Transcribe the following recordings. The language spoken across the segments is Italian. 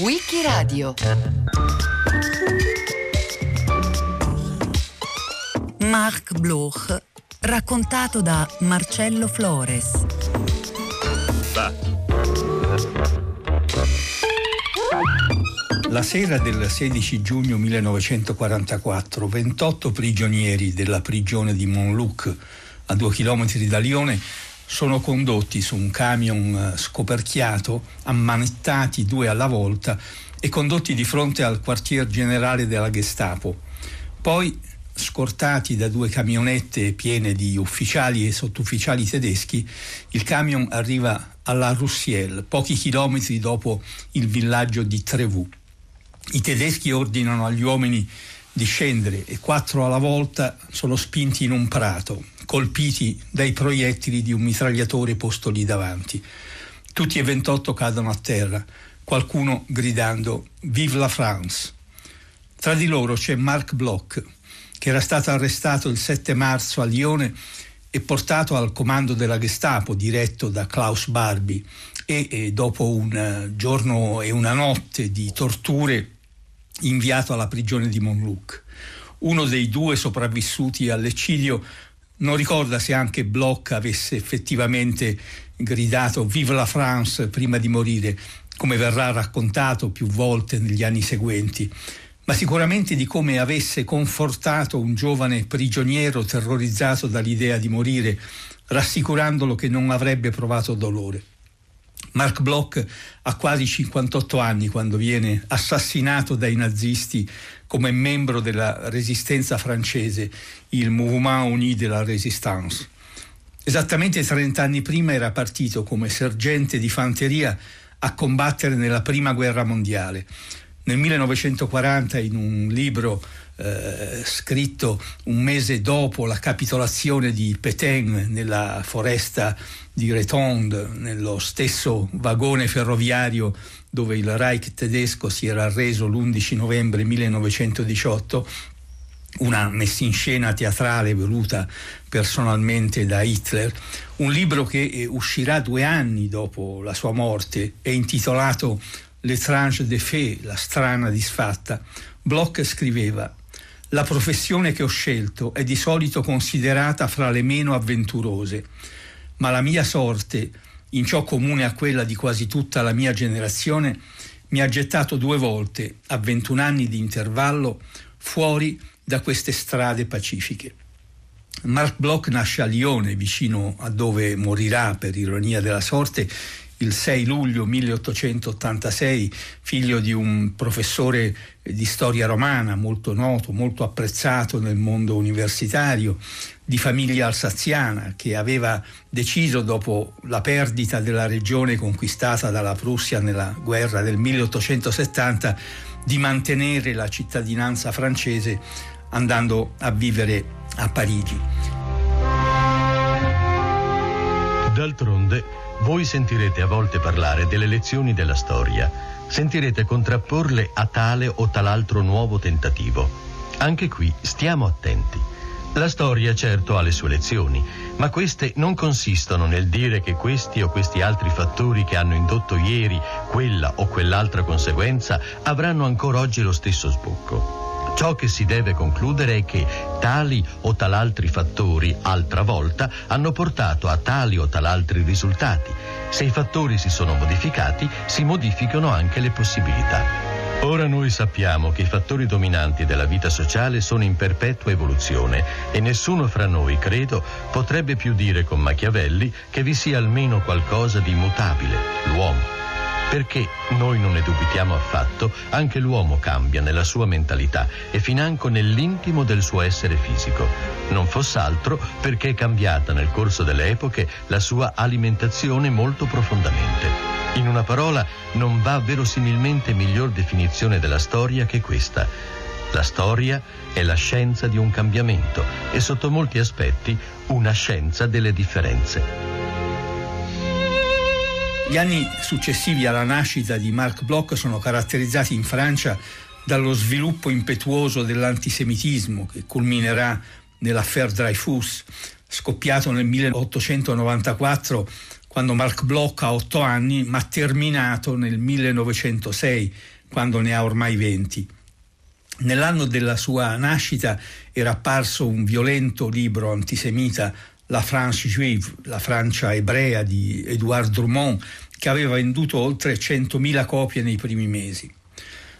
Wikiradio Marc Bloch raccontato da Marcello Flores. La sera del 16 giugno 1944, 28 prigionieri della prigione di Montluc, a due chilometri da Lione, sono condotti su un camion eh, scoperchiato, ammanettati due alla volta e condotti di fronte al quartier generale della Gestapo. Poi, scortati da due camionette piene di ufficiali e sottufficiali tedeschi, il camion arriva alla Roussiel, pochi chilometri dopo il villaggio di Trevoux. I tedeschi ordinano agli uomini di scendere e quattro alla volta sono spinti in un prato, colpiti dai proiettili di un mitragliatore posto lì davanti. Tutti e 28 cadono a terra, qualcuno gridando Vive la France. Tra di loro c'è Marc Bloch, che era stato arrestato il 7 marzo a Lione e portato al comando della Gestapo diretto da Klaus Barbie e, e dopo un giorno e una notte di torture inviato alla prigione di Montluc. Uno dei due sopravvissuti all'eccidio non ricorda se anche Bloch avesse effettivamente gridato Vive la France prima di morire, come verrà raccontato più volte negli anni seguenti, ma sicuramente di come avesse confortato un giovane prigioniero terrorizzato dall'idea di morire, rassicurandolo che non avrebbe provato dolore. Mark Bloch ha quasi 58 anni quando viene assassinato dai nazisti come membro della resistenza francese, il Mouvement Uni de la Résistance. Esattamente 30 anni prima era partito come sergente di fanteria a combattere nella Prima Guerra Mondiale. Nel 1940 in un libro eh, scritto un mese dopo la capitolazione di Pétain nella foresta di Retonde, nello stesso vagone ferroviario dove il Reich tedesco si era arreso l'11 novembre 1918, una messinscena teatrale voluta personalmente da Hitler, un libro che eh, uscirà due anni dopo la sua morte, è intitolato L'étrange de fait, la strana disfatta. Bloch scriveva la professione che ho scelto è di solito considerata fra le meno avventurose, ma la mia sorte, in ciò comune a quella di quasi tutta la mia generazione, mi ha gettato due volte, a 21 anni di intervallo, fuori da queste strade pacifiche. Mark Bloch nasce a Lione, vicino a dove morirà per ironia della sorte il 6 luglio 1886, figlio di un professore di storia romana molto noto, molto apprezzato nel mondo universitario, di famiglia alsaziana che aveva deciso dopo la perdita della regione conquistata dalla Prussia nella guerra del 1870 di mantenere la cittadinanza francese andando a vivere a Parigi. D'altronde voi sentirete a volte parlare delle lezioni della storia, sentirete contrapporle a tale o tal'altro nuovo tentativo. Anche qui stiamo attenti. La storia certo ha le sue lezioni, ma queste non consistono nel dire che questi o questi altri fattori che hanno indotto ieri quella o quell'altra conseguenza avranno ancora oggi lo stesso sbocco. Ciò che si deve concludere è che tali o talaltri fattori, altra volta, hanno portato a tali o talaltri risultati. Se i fattori si sono modificati, si modificano anche le possibilità. Ora noi sappiamo che i fattori dominanti della vita sociale sono in perpetua evoluzione e nessuno fra noi, credo, potrebbe più dire con Machiavelli che vi sia almeno qualcosa di immutabile, l'uomo perché noi non ne dubitiamo affatto, anche l'uomo cambia nella sua mentalità e financo nell'intimo del suo essere fisico. Non foss'altro perché è cambiata nel corso delle epoche la sua alimentazione molto profondamente. In una parola, non va verosimilmente miglior definizione della storia che questa. La storia è la scienza di un cambiamento e sotto molti aspetti una scienza delle differenze. Gli anni successivi alla nascita di Marc Bloch sono caratterizzati in Francia dallo sviluppo impetuoso dell'antisemitismo che culminerà nell'affaire Dreyfus, scoppiato nel 1894 quando Mark Bloch ha otto anni, ma terminato nel 1906, quando ne ha ormai 20. Nell'anno della sua nascita era apparso un violento libro antisemita, La France Juive, la Francia ebrea di Edouard Drummond, che aveva venduto oltre 100.000 copie nei primi mesi.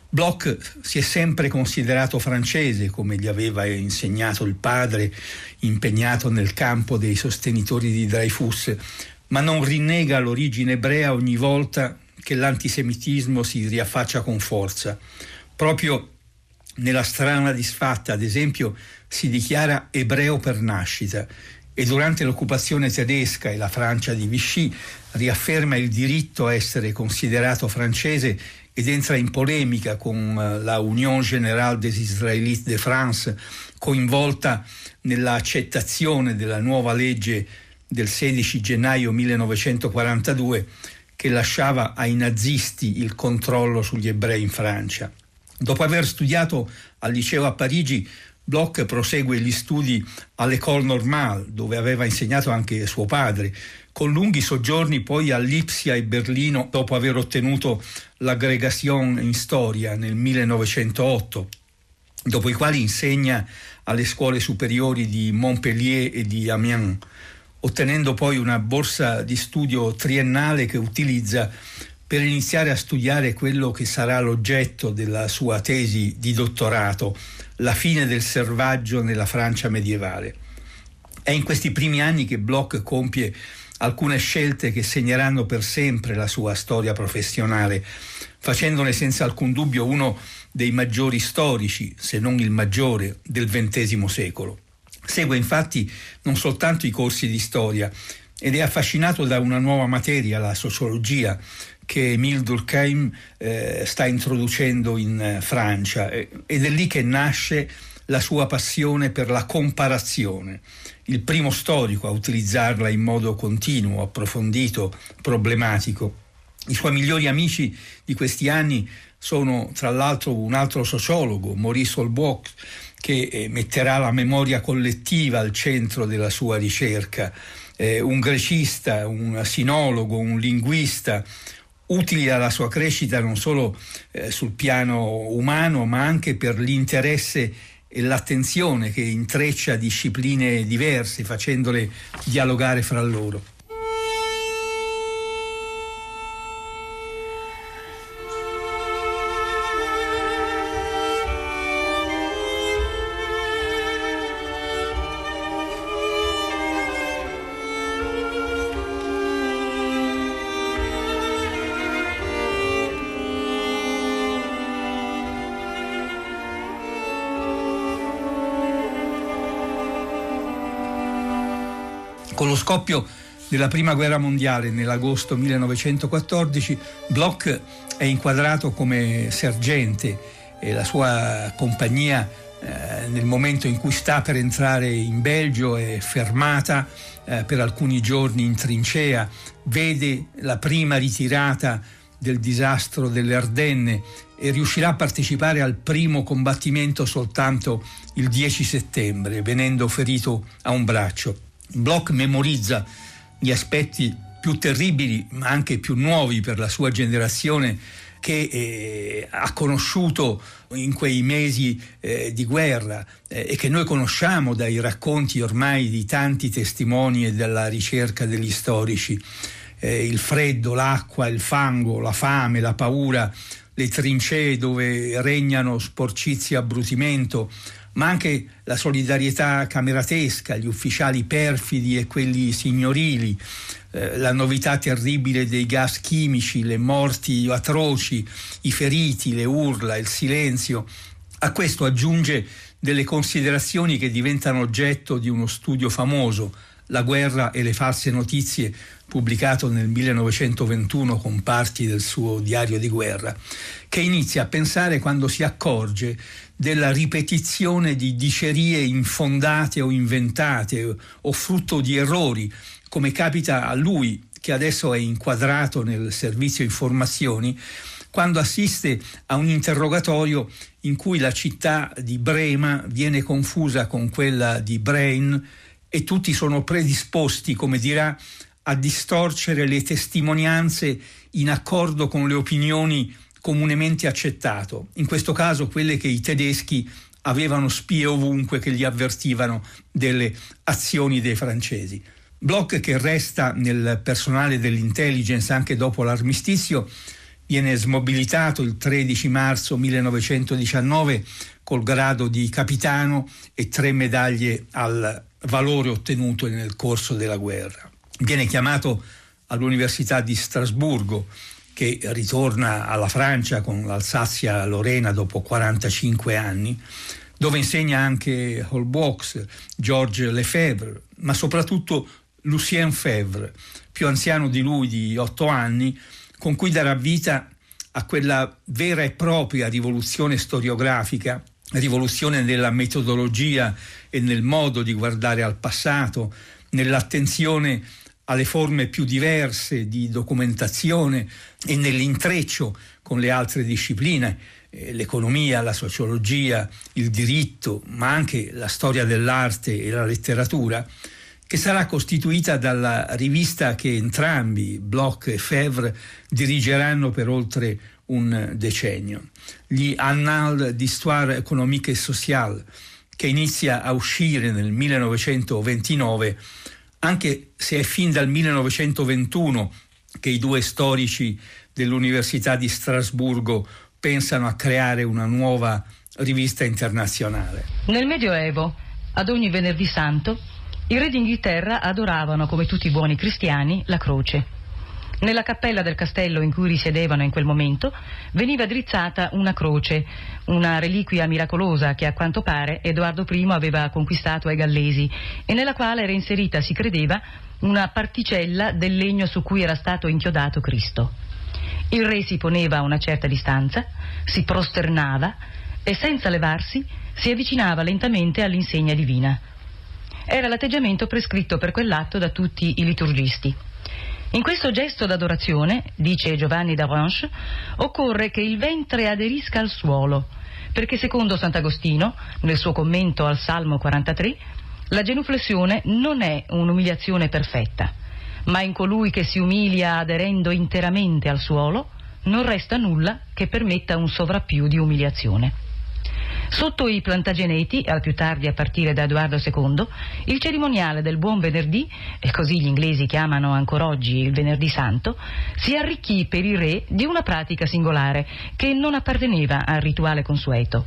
Bloch si è sempre considerato francese, come gli aveva insegnato il padre, impegnato nel campo dei sostenitori di Dreyfus, ma non rinnega l'origine ebrea ogni volta che l'antisemitismo si riaffaccia con forza. Proprio nella strana disfatta, ad esempio, si dichiara ebreo per nascita e durante l'occupazione tedesca e la Francia di Vichy riafferma il diritto a essere considerato francese ed entra in polemica con eh, la Union Générale des Israélites de France, coinvolta nell'accettazione della nuova legge del 16 gennaio 1942 che lasciava ai nazisti il controllo sugli ebrei in Francia. Dopo aver studiato al liceo a Parigi, Bloch prosegue gli studi all'École Normale, dove aveva insegnato anche suo padre, con lunghi soggiorni poi a Lipsia e Berlino dopo aver ottenuto l'aggregation in storia nel 1908, dopo i quali insegna alle scuole superiori di Montpellier e di Amiens, ottenendo poi una borsa di studio triennale che utilizza per iniziare a studiare quello che sarà l'oggetto della sua tesi di dottorato, la fine del selvaggio nella Francia medievale. È in questi primi anni che Bloch compie alcune scelte che segneranno per sempre la sua storia professionale, facendone senza alcun dubbio uno dei maggiori storici, se non il maggiore, del XX secolo. Segue infatti non soltanto i corsi di storia ed è affascinato da una nuova materia, la sociologia, che Emile Durkheim eh, sta introducendo in eh, Francia. Ed è lì che nasce la sua passione per la comparazione, il primo storico a utilizzarla in modo continuo, approfondito, problematico. I suoi migliori amici di questi anni sono tra l'altro un altro sociologo, Maurice Holbrook, che eh, metterà la memoria collettiva al centro della sua ricerca, eh, un grecista, un sinologo, un linguista, utili alla sua crescita non solo eh, sul piano umano, ma anche per l'interesse e l'attenzione che intreccia discipline diverse, facendole dialogare fra loro. Scoppio della Prima Guerra Mondiale nell'agosto 1914, Bloch è inquadrato come sergente e la sua compagnia eh, nel momento in cui sta per entrare in Belgio è fermata eh, per alcuni giorni in trincea, vede la prima ritirata del disastro delle Ardenne e riuscirà a partecipare al primo combattimento soltanto il 10 settembre, venendo ferito a un braccio. Bloch memorizza gli aspetti più terribili ma anche più nuovi per la sua generazione che eh, ha conosciuto in quei mesi eh, di guerra eh, e che noi conosciamo dai racconti ormai di tanti testimoni e dalla ricerca degli storici. Eh, il freddo, l'acqua, il fango, la fame, la paura, le trincee dove regnano sporcizia e abbrutimento, ma anche la solidarietà cameratesca, gli ufficiali perfidi e quelli signorili, eh, la novità terribile dei gas chimici, le morti atroci, i feriti, le urla, il silenzio. A questo aggiunge delle considerazioni che diventano oggetto di uno studio famoso, La guerra e le false notizie, pubblicato nel 1921 con parti del suo diario di guerra, che inizia a pensare quando si accorge della ripetizione di dicerie infondate o inventate o frutto di errori, come capita a lui che adesso è inquadrato nel servizio informazioni, quando assiste a un interrogatorio in cui la città di Brema viene confusa con quella di Brain e tutti sono predisposti, come dirà, a distorcere le testimonianze in accordo con le opinioni comunemente accettate, in questo caso quelle che i tedeschi avevano spie ovunque che gli avvertivano delle azioni dei francesi. Bloch, che resta nel personale dell'intelligence anche dopo l'armistizio, viene smobilitato il 13 marzo 1919 col grado di capitano e tre medaglie al valore ottenuto nel corso della guerra. Viene chiamato all'Università di Strasburgo, che ritorna alla Francia con l'Alsazia-Lorena dopo 45 anni, dove insegna anche Holbox, Georges Lefebvre, ma soprattutto Lucien Febvre, più anziano di lui di otto anni, con cui darà vita a quella vera e propria rivoluzione storiografica, rivoluzione nella metodologia e nel modo di guardare al passato, nell'attenzione alle forme più diverse di documentazione e nell'intreccio con le altre discipline, eh, l'economia, la sociologia, il diritto, ma anche la storia dell'arte e la letteratura, che sarà costituita dalla rivista che entrambi, Bloch e Fevre, dirigeranno per oltre un decennio. Gli Annales d'Histoire économique et sociale, che inizia a uscire nel 1929, anche se è fin dal 1921 che i due storici dell'Università di Strasburgo pensano a creare una nuova rivista internazionale. Nel Medioevo, ad ogni venerdì santo, i re d'Inghilterra adoravano, come tutti i buoni cristiani, la croce. Nella cappella del castello in cui risiedevano in quel momento veniva drizzata una croce, una reliquia miracolosa che a quanto pare Edoardo I aveva conquistato ai gallesi e nella quale era inserita, si credeva, una particella del legno su cui era stato inchiodato Cristo. Il re si poneva a una certa distanza, si prosternava e senza levarsi si avvicinava lentamente all'insegna divina era l'atteggiamento prescritto per quell'atto da tutti i liturgisti. In questo gesto d'adorazione, dice Giovanni d'Avranches, occorre che il ventre aderisca al suolo, perché secondo Sant'Agostino, nel suo commento al Salmo 43, la genuflessione non è un'umiliazione perfetta, ma in colui che si umilia aderendo interamente al suolo, non resta nulla che permetta un sovrappiù di umiliazione. Sotto i plantageneti, al più tardi a partire da Edoardo II, il cerimoniale del Buon Venerdì, e così gli inglesi chiamano ancora oggi il Venerdì Santo, si arricchì per il re di una pratica singolare che non apparteneva al rituale consueto.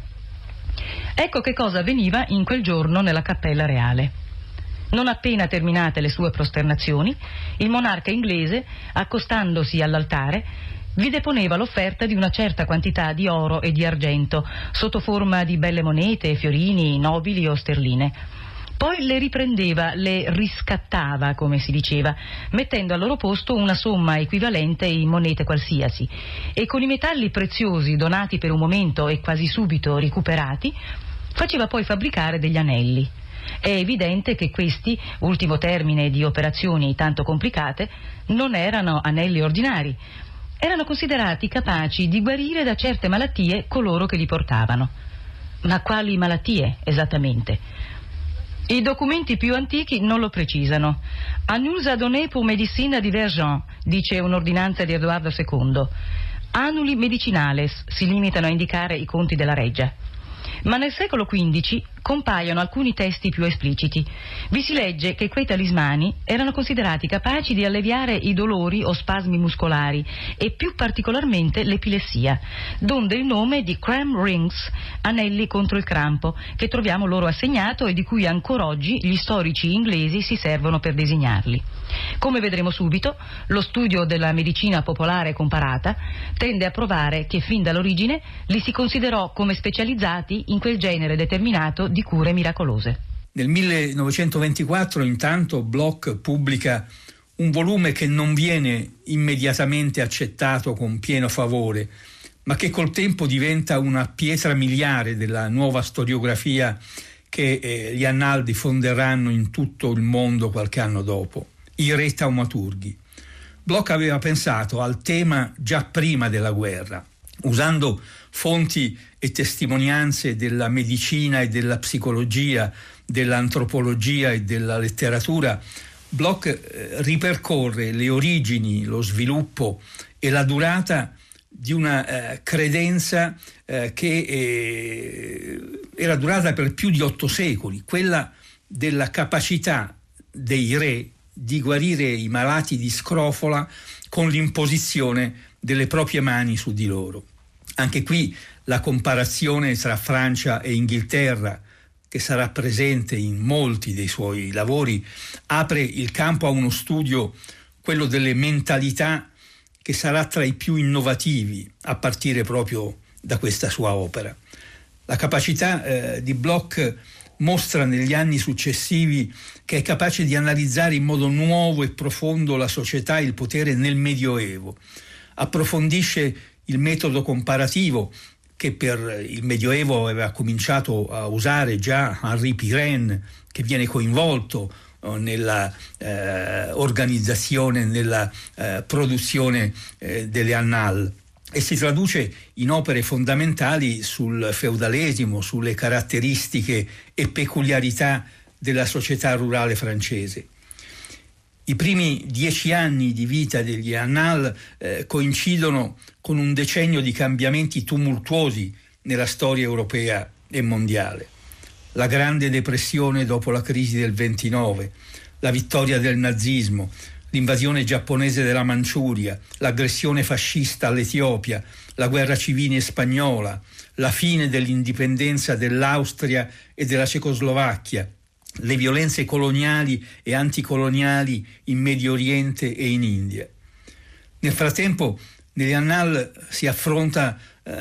Ecco che cosa avveniva in quel giorno nella cappella reale. Non appena terminate le sue prosternazioni, il monarca inglese, accostandosi all'altare, vi deponeva l'offerta di una certa quantità di oro e di argento, sotto forma di belle monete, fiorini, nobili o sterline. Poi le riprendeva, le riscattava, come si diceva, mettendo al loro posto una somma equivalente in monete qualsiasi e con i metalli preziosi donati per un momento e quasi subito recuperati, faceva poi fabbricare degli anelli. È evidente che questi, ultimo termine di operazioni tanto complicate, non erano anelli ordinari, erano considerati capaci di guarire da certe malattie coloro che li portavano. Ma quali malattie esattamente? I documenti più antichi non lo precisano. A nous a donné pour médecine divergent, dice un'ordinanza di Edoardo II. Anuli medicinales si limitano a indicare i conti della reggia. Ma nel secolo XV compaiono alcuni testi più espliciti. Vi si legge che quei talismani erano considerati capaci di alleviare i dolori o spasmi muscolari e più particolarmente l'epilessia, donde il nome di cram rings, anelli contro il crampo, che troviamo loro assegnato e di cui ancora oggi gli storici inglesi si servono per designarli. Come vedremo subito, lo studio della medicina popolare comparata tende a provare che fin dall'origine li si considerò come specializzati in quel genere determinato di cure miracolose. Nel 1924 intanto Bloch pubblica un volume che non viene immediatamente accettato con pieno favore, ma che col tempo diventa una pietra miliare della nuova storiografia che eh, gli Annaldi fonderanno in tutto il mondo qualche anno dopo, i re taumaturghi. Bloch aveva pensato al tema già prima della guerra, usando fonti e testimonianze della medicina e della psicologia, dell'antropologia e della letteratura, Bloch eh, ripercorre le origini, lo sviluppo e la durata di una eh, credenza eh, che eh, era durata per più di otto secoli, quella della capacità dei re di guarire i malati di scrofola con l'imposizione delle proprie mani su di loro. Anche qui la comparazione tra Francia e Inghilterra, che sarà presente in molti dei suoi lavori, apre il campo a uno studio, quello delle mentalità che sarà tra i più innovativi a partire proprio da questa sua opera. La capacità eh, di Bloch mostra negli anni successivi che è capace di analizzare in modo nuovo e profondo la società e il potere nel Medioevo. Approfondisce il metodo comparativo che per il Medioevo aveva cominciato a usare già Henri Pirenne, che viene coinvolto nella eh, organizzazione, nella eh, produzione eh, delle annal e si traduce in opere fondamentali sul feudalesimo, sulle caratteristiche e peculiarità della società rurale francese. I primi dieci anni di vita degli Annales eh, coincidono con un decennio di cambiamenti tumultuosi nella storia europea e mondiale. La Grande Depressione dopo la crisi del 29, la vittoria del nazismo, l'invasione giapponese della Manciuria, l'aggressione fascista all'Etiopia, la guerra civile spagnola, la fine dell'indipendenza dell'Austria e della Cecoslovacchia, le violenze coloniali e anticoloniali in Medio Oriente e in India. Nel frattempo, negli Annal si affronta eh,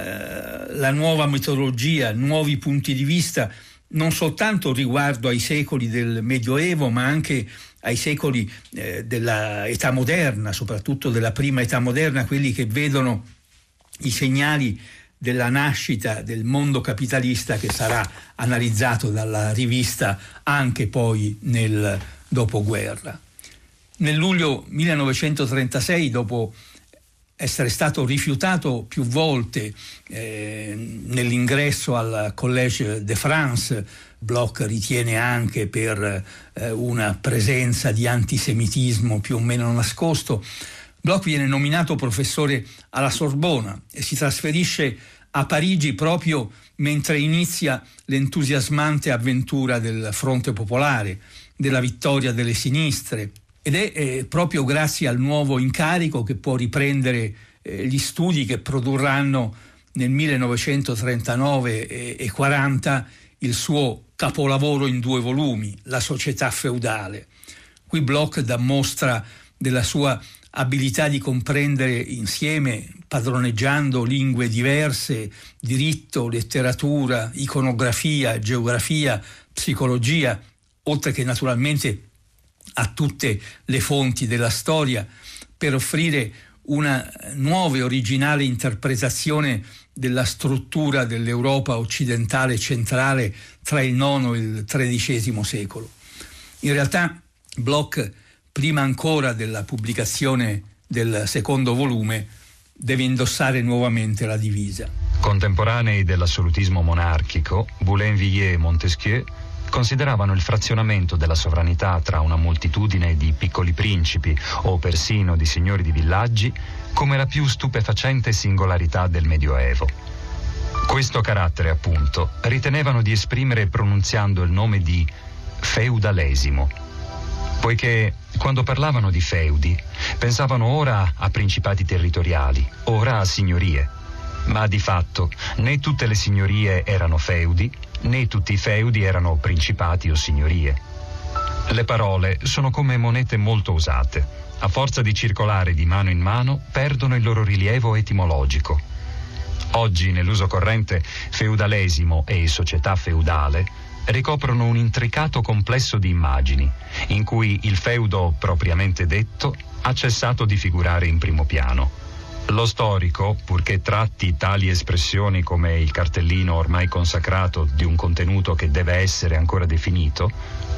la nuova metodologia, nuovi punti di vista non soltanto riguardo ai secoli del Medioevo, ma anche ai secoli eh, dell'età moderna, soprattutto della prima età moderna, quelli che vedono i segnali della nascita del mondo capitalista che sarà analizzato dalla rivista anche poi nel dopoguerra. Nel luglio 1936, dopo essere stato rifiutato più volte eh, nell'ingresso al Collège de France, Bloch ritiene anche per eh, una presenza di antisemitismo più o meno nascosto. Bloch viene nominato professore alla Sorbona e si trasferisce a Parigi proprio mentre inizia l'entusiasmante avventura del Fronte Popolare, della vittoria delle sinistre, ed è eh, proprio grazie al nuovo incarico che può riprendere eh, gli studi che produrranno nel 1939 e, e 40 il suo capolavoro in due volumi, La società feudale. Qui Bloch dà mostra della sua abilità di comprendere insieme, padroneggiando lingue diverse, diritto, letteratura, iconografia, geografia, psicologia, oltre che naturalmente a tutte le fonti della storia per offrire una nuova e originale interpretazione della struttura dell'Europa occidentale centrale tra il IX e il XIII secolo. In realtà Bloch, prima ancora della pubblicazione del secondo volume, deve indossare nuovamente la divisa. Contemporanei dell'assolutismo monarchico, Boulainvilliers e Montesquieu consideravano il frazionamento della sovranità tra una moltitudine di piccoli principi o persino di signori di villaggi come la più stupefacente singolarità del Medioevo. Questo carattere, appunto, ritenevano di esprimere pronunziando il nome di feudalesimo, poiché quando parlavano di feudi pensavano ora a principati territoriali, ora a signorie, ma di fatto né tutte le signorie erano feudi, né tutti i feudi erano principati o signorie. Le parole sono come monete molto usate. A forza di circolare di mano in mano, perdono il loro rilievo etimologico. Oggi, nell'uso corrente, feudalesimo e società feudale ricoprono un intricato complesso di immagini, in cui il feudo propriamente detto ha cessato di figurare in primo piano. Lo storico, purché tratti tali espressioni come il cartellino ormai consacrato di un contenuto che deve essere ancora definito,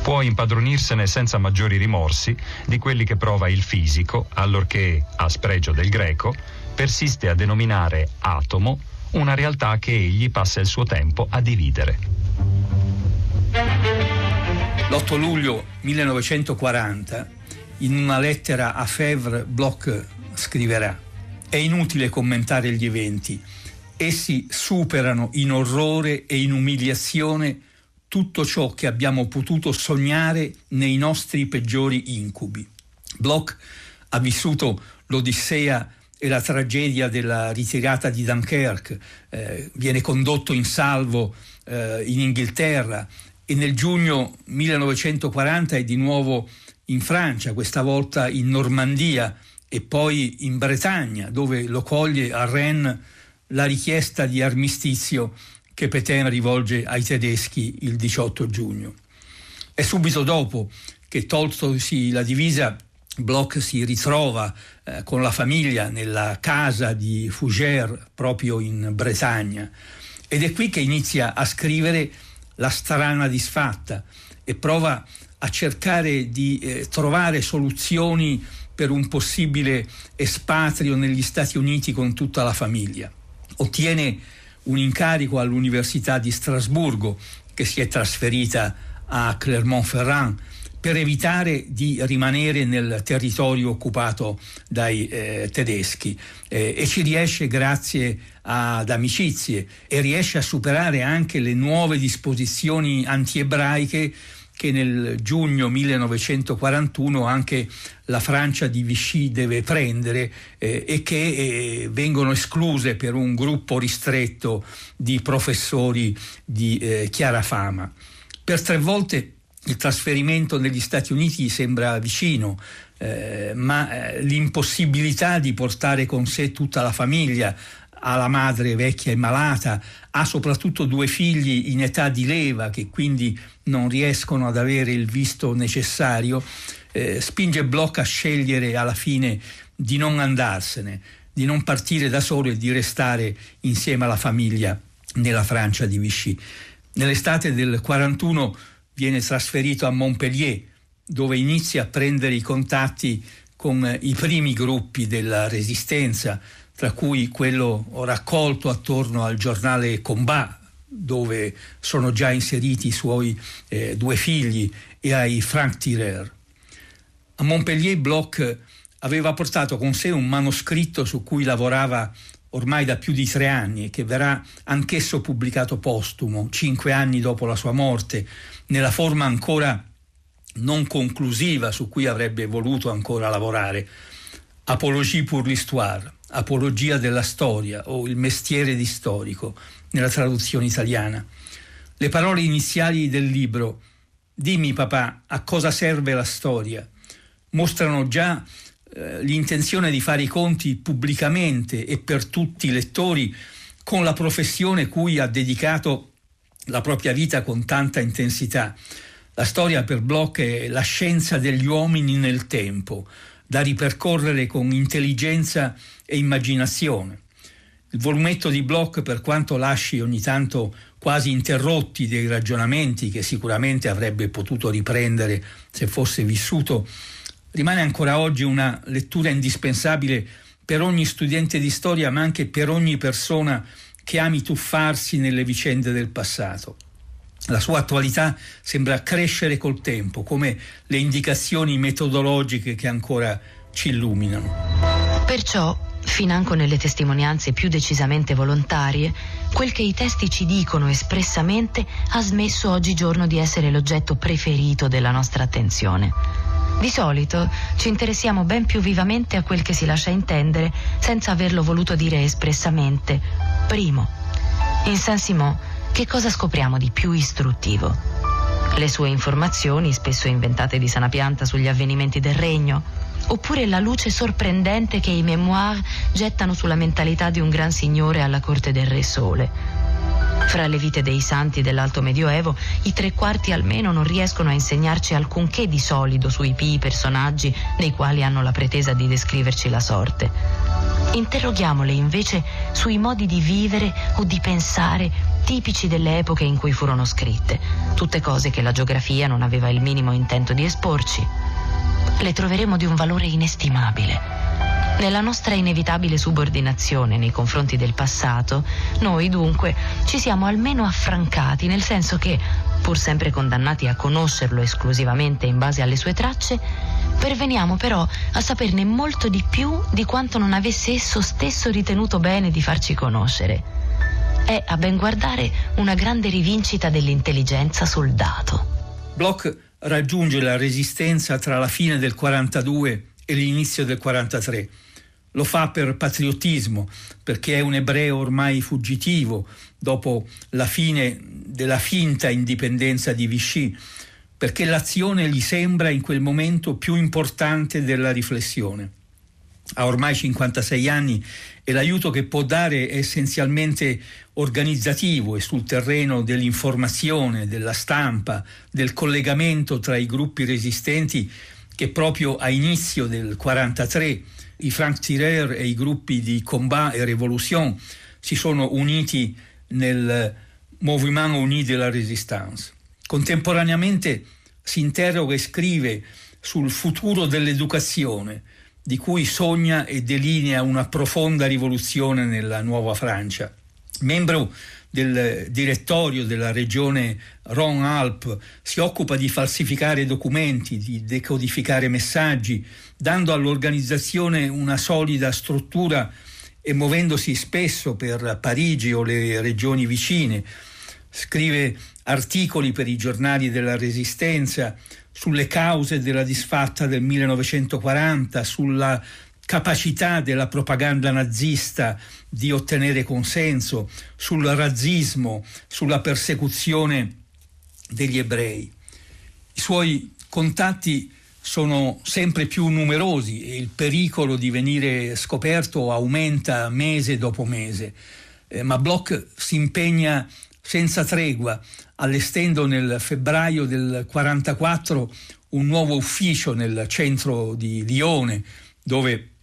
può impadronirsene senza maggiori rimorsi di quelli che prova il fisico, allorché, a spregio del greco, persiste a denominare atomo una realtà che egli passa il suo tempo a dividere. L'8 luglio 1940 In una lettera a Fèvre, Bloch scriverà È inutile commentare gli eventi. Essi superano in orrore e in umiliazione tutto ciò che abbiamo potuto sognare nei nostri peggiori incubi. Bloch ha vissuto l'Odissea e la tragedia della ritirata di Dunkerque, eh, viene condotto in salvo eh, in Inghilterra e nel giugno 1940 è di nuovo in Francia, questa volta in Normandia e poi in Bretagna, dove lo coglie a Rennes la richiesta di armistizio che Petain rivolge ai tedeschi il 18 giugno. È subito dopo che toltosi la divisa Bloch si ritrova eh, con la famiglia nella casa di Fougère proprio in Bretagna ed è qui che inizia a scrivere La strana disfatta e prova a cercare di eh, trovare soluzioni per un possibile espatrio negli Stati Uniti con tutta la famiglia. Ottiene un incarico all'Università di Strasburgo che si è trasferita a Clermont-Ferrand per evitare di rimanere nel territorio occupato dai eh, tedeschi eh, e ci riesce grazie ad amicizie e riesce a superare anche le nuove disposizioni antiebraiche che nel giugno 1941 anche la Francia di Vichy deve prendere eh, e che eh, vengono escluse per un gruppo ristretto di professori di eh, chiara fama. Per tre volte il trasferimento negli Stati Uniti sembra vicino, eh, ma eh, l'impossibilità di portare con sé tutta la famiglia, ha la madre vecchia e malata, ha soprattutto due figli in età di leva che quindi non riescono ad avere il visto necessario, eh, spinge Bloch a scegliere alla fine di non andarsene, di non partire da solo e di restare insieme alla famiglia nella Francia di Vichy. Nell'estate del 41 viene trasferito a Montpellier, dove inizia a prendere i contatti con i primi gruppi della resistenza, tra cui quello raccolto attorno al giornale Combat, dove sono già inseriti i suoi eh, due figli, e ai Franc-Tireur. A Montpellier Bloch aveva portato con sé un manoscritto su cui lavorava ormai da più di tre anni e che verrà anch'esso pubblicato postumo, cinque anni dopo la sua morte, nella forma ancora non conclusiva su cui avrebbe voluto ancora lavorare. Apologie pour l'histoire, apologia della storia o il mestiere di storico, nella traduzione italiana. Le parole iniziali del libro, dimmi papà, a cosa serve la storia, mostrano già eh, l'intenzione di fare i conti pubblicamente e per tutti i lettori con la professione cui ha dedicato la propria vita con tanta intensità. La storia per Bloch è la scienza degli uomini nel tempo, da ripercorrere con intelligenza e immaginazione. Il volumetto di Bloch, per quanto lasci ogni tanto quasi interrotti dei ragionamenti che sicuramente avrebbe potuto riprendere se fosse vissuto, rimane ancora oggi una lettura indispensabile per ogni studente di storia, ma anche per ogni persona che ami tuffarsi nelle vicende del passato. La sua attualità sembra crescere col tempo, come le indicazioni metodologiche che ancora ci illuminano. Perciò, financo nelle testimonianze più decisamente volontarie, quel che i testi ci dicono espressamente ha smesso oggigiorno di essere l'oggetto preferito della nostra attenzione. Di solito ci interessiamo ben più vivamente a quel che si lascia intendere senza averlo voluto dire espressamente. Primo, in Saint-Simon che cosa scopriamo di più istruttivo? Le sue informazioni, spesso inventate di sana pianta sugli avvenimenti del regno? Oppure la luce sorprendente che i memoir gettano sulla mentalità di un gran signore alla corte del Re Sole? Fra le vite dei santi dell'Alto Medioevo, i tre quarti almeno non riescono a insegnarci alcunché di solido sui pii personaggi nei quali hanno la pretesa di descriverci la sorte. Interroghiamole invece sui modi di vivere o di pensare tipici delle epoche in cui furono scritte, tutte cose che la geografia non aveva il minimo intento di esporci. Le troveremo di un valore inestimabile nella nostra inevitabile subordinazione nei confronti del passato, noi dunque ci siamo almeno affrancati, nel senso che, pur sempre condannati a conoscerlo esclusivamente in base alle sue tracce, Perveniamo però a saperne molto di più di quanto non avesse esso stesso ritenuto bene di farci conoscere. È, a ben guardare, una grande rivincita dell'intelligenza sul dato. Bloch raggiunge la resistenza tra la fine del 42 e l'inizio del 43. Lo fa per patriottismo, perché è un ebreo ormai fuggitivo dopo la fine della finta indipendenza di Vichy, perché l'azione gli sembra in quel momento più importante della riflessione. Ha ormai 56 anni e l'aiuto che può dare è essenzialmente organizzativo e sul terreno dell'informazione, della stampa, del collegamento tra i gruppi resistenti che proprio a inizio del 43 i Franc Tireur e i gruppi di Combat e Révolution si sono uniti nel Mouvement Uni de la Résistance. Contemporaneamente si interroga e scrive sul futuro dell'educazione, di cui sogna e delinea una profonda rivoluzione nella nuova Francia. Membro del direttorio della regione Rhône-Alpes, si occupa di falsificare documenti, di decodificare messaggi, dando all'organizzazione una solida struttura e muovendosi spesso per Parigi o le regioni vicine. Scrive articoli per i giornali della Resistenza sulle cause della disfatta del 1940, sulla capacità della propaganda nazista di ottenere consenso, sul razzismo, sulla persecuzione degli ebrei. I suoi contatti sono sempre più numerosi e il pericolo di venire scoperto aumenta mese dopo mese. Eh, ma Bloch si impegna senza tregua, allestendo nel febbraio del 1944 un nuovo ufficio nel centro di Lione, dove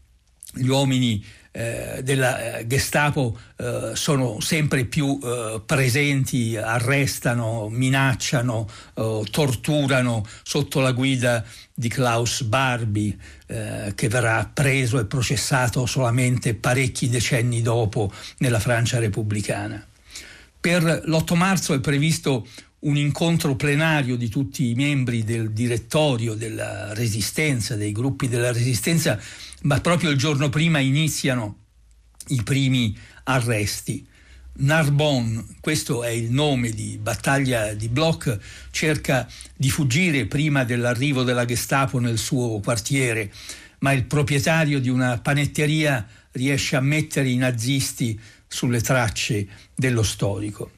gli uomini eh, della eh, Gestapo eh, sono sempre più eh, presenti, arrestano, minacciano, eh, torturano sotto la guida di Klaus Barbie, eh, che verrà preso e processato solamente parecchi decenni dopo nella Francia repubblicana. Per l'8 marzo è previsto un incontro plenario di tutti i membri del direttorio della Resistenza, dei gruppi della Resistenza, ma proprio il giorno prima iniziano i primi arresti. Narbonne, questo è il nome di battaglia di Bloch, cerca di fuggire prima dell'arrivo della Gestapo nel suo quartiere, ma il proprietario di una panetteria riesce a mettere i nazisti sulle tracce dello storico.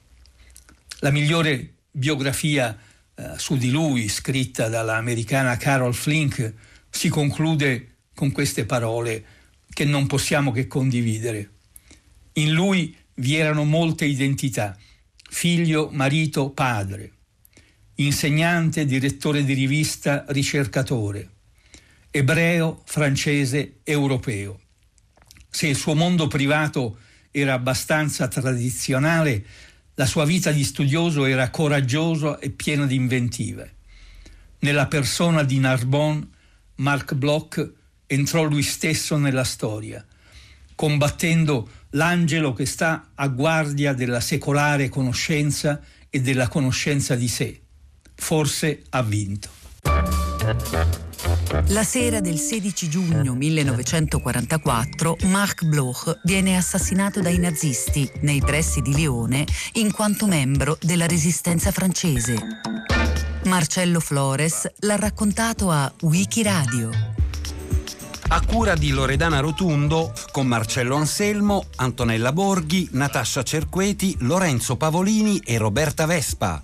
La migliore biografia eh, su di lui, scritta dall'americana Carol Flink, si conclude con queste parole che non possiamo che condividere. In lui vi erano molte identità, figlio, marito, padre, insegnante, direttore di rivista, ricercatore, ebreo, francese, europeo. Se il suo mondo privato era abbastanza tradizionale, la sua vita di studioso era coraggiosa e piena di inventive. Nella persona di Narbonne, Marc Bloch entrò lui stesso nella storia, combattendo l'angelo che sta a guardia della secolare conoscenza e della conoscenza di sé. Forse ha vinto. La sera del 16 giugno 1944 Marc Bloch viene assassinato dai nazisti nei pressi di Lione in quanto membro della resistenza francese. Marcello Flores l'ha raccontato a Wikiradio a cura di Loredana Rotundo con Marcello Anselmo, Antonella Borghi, Natascia Cerqueti, Lorenzo Pavolini e Roberta Vespa.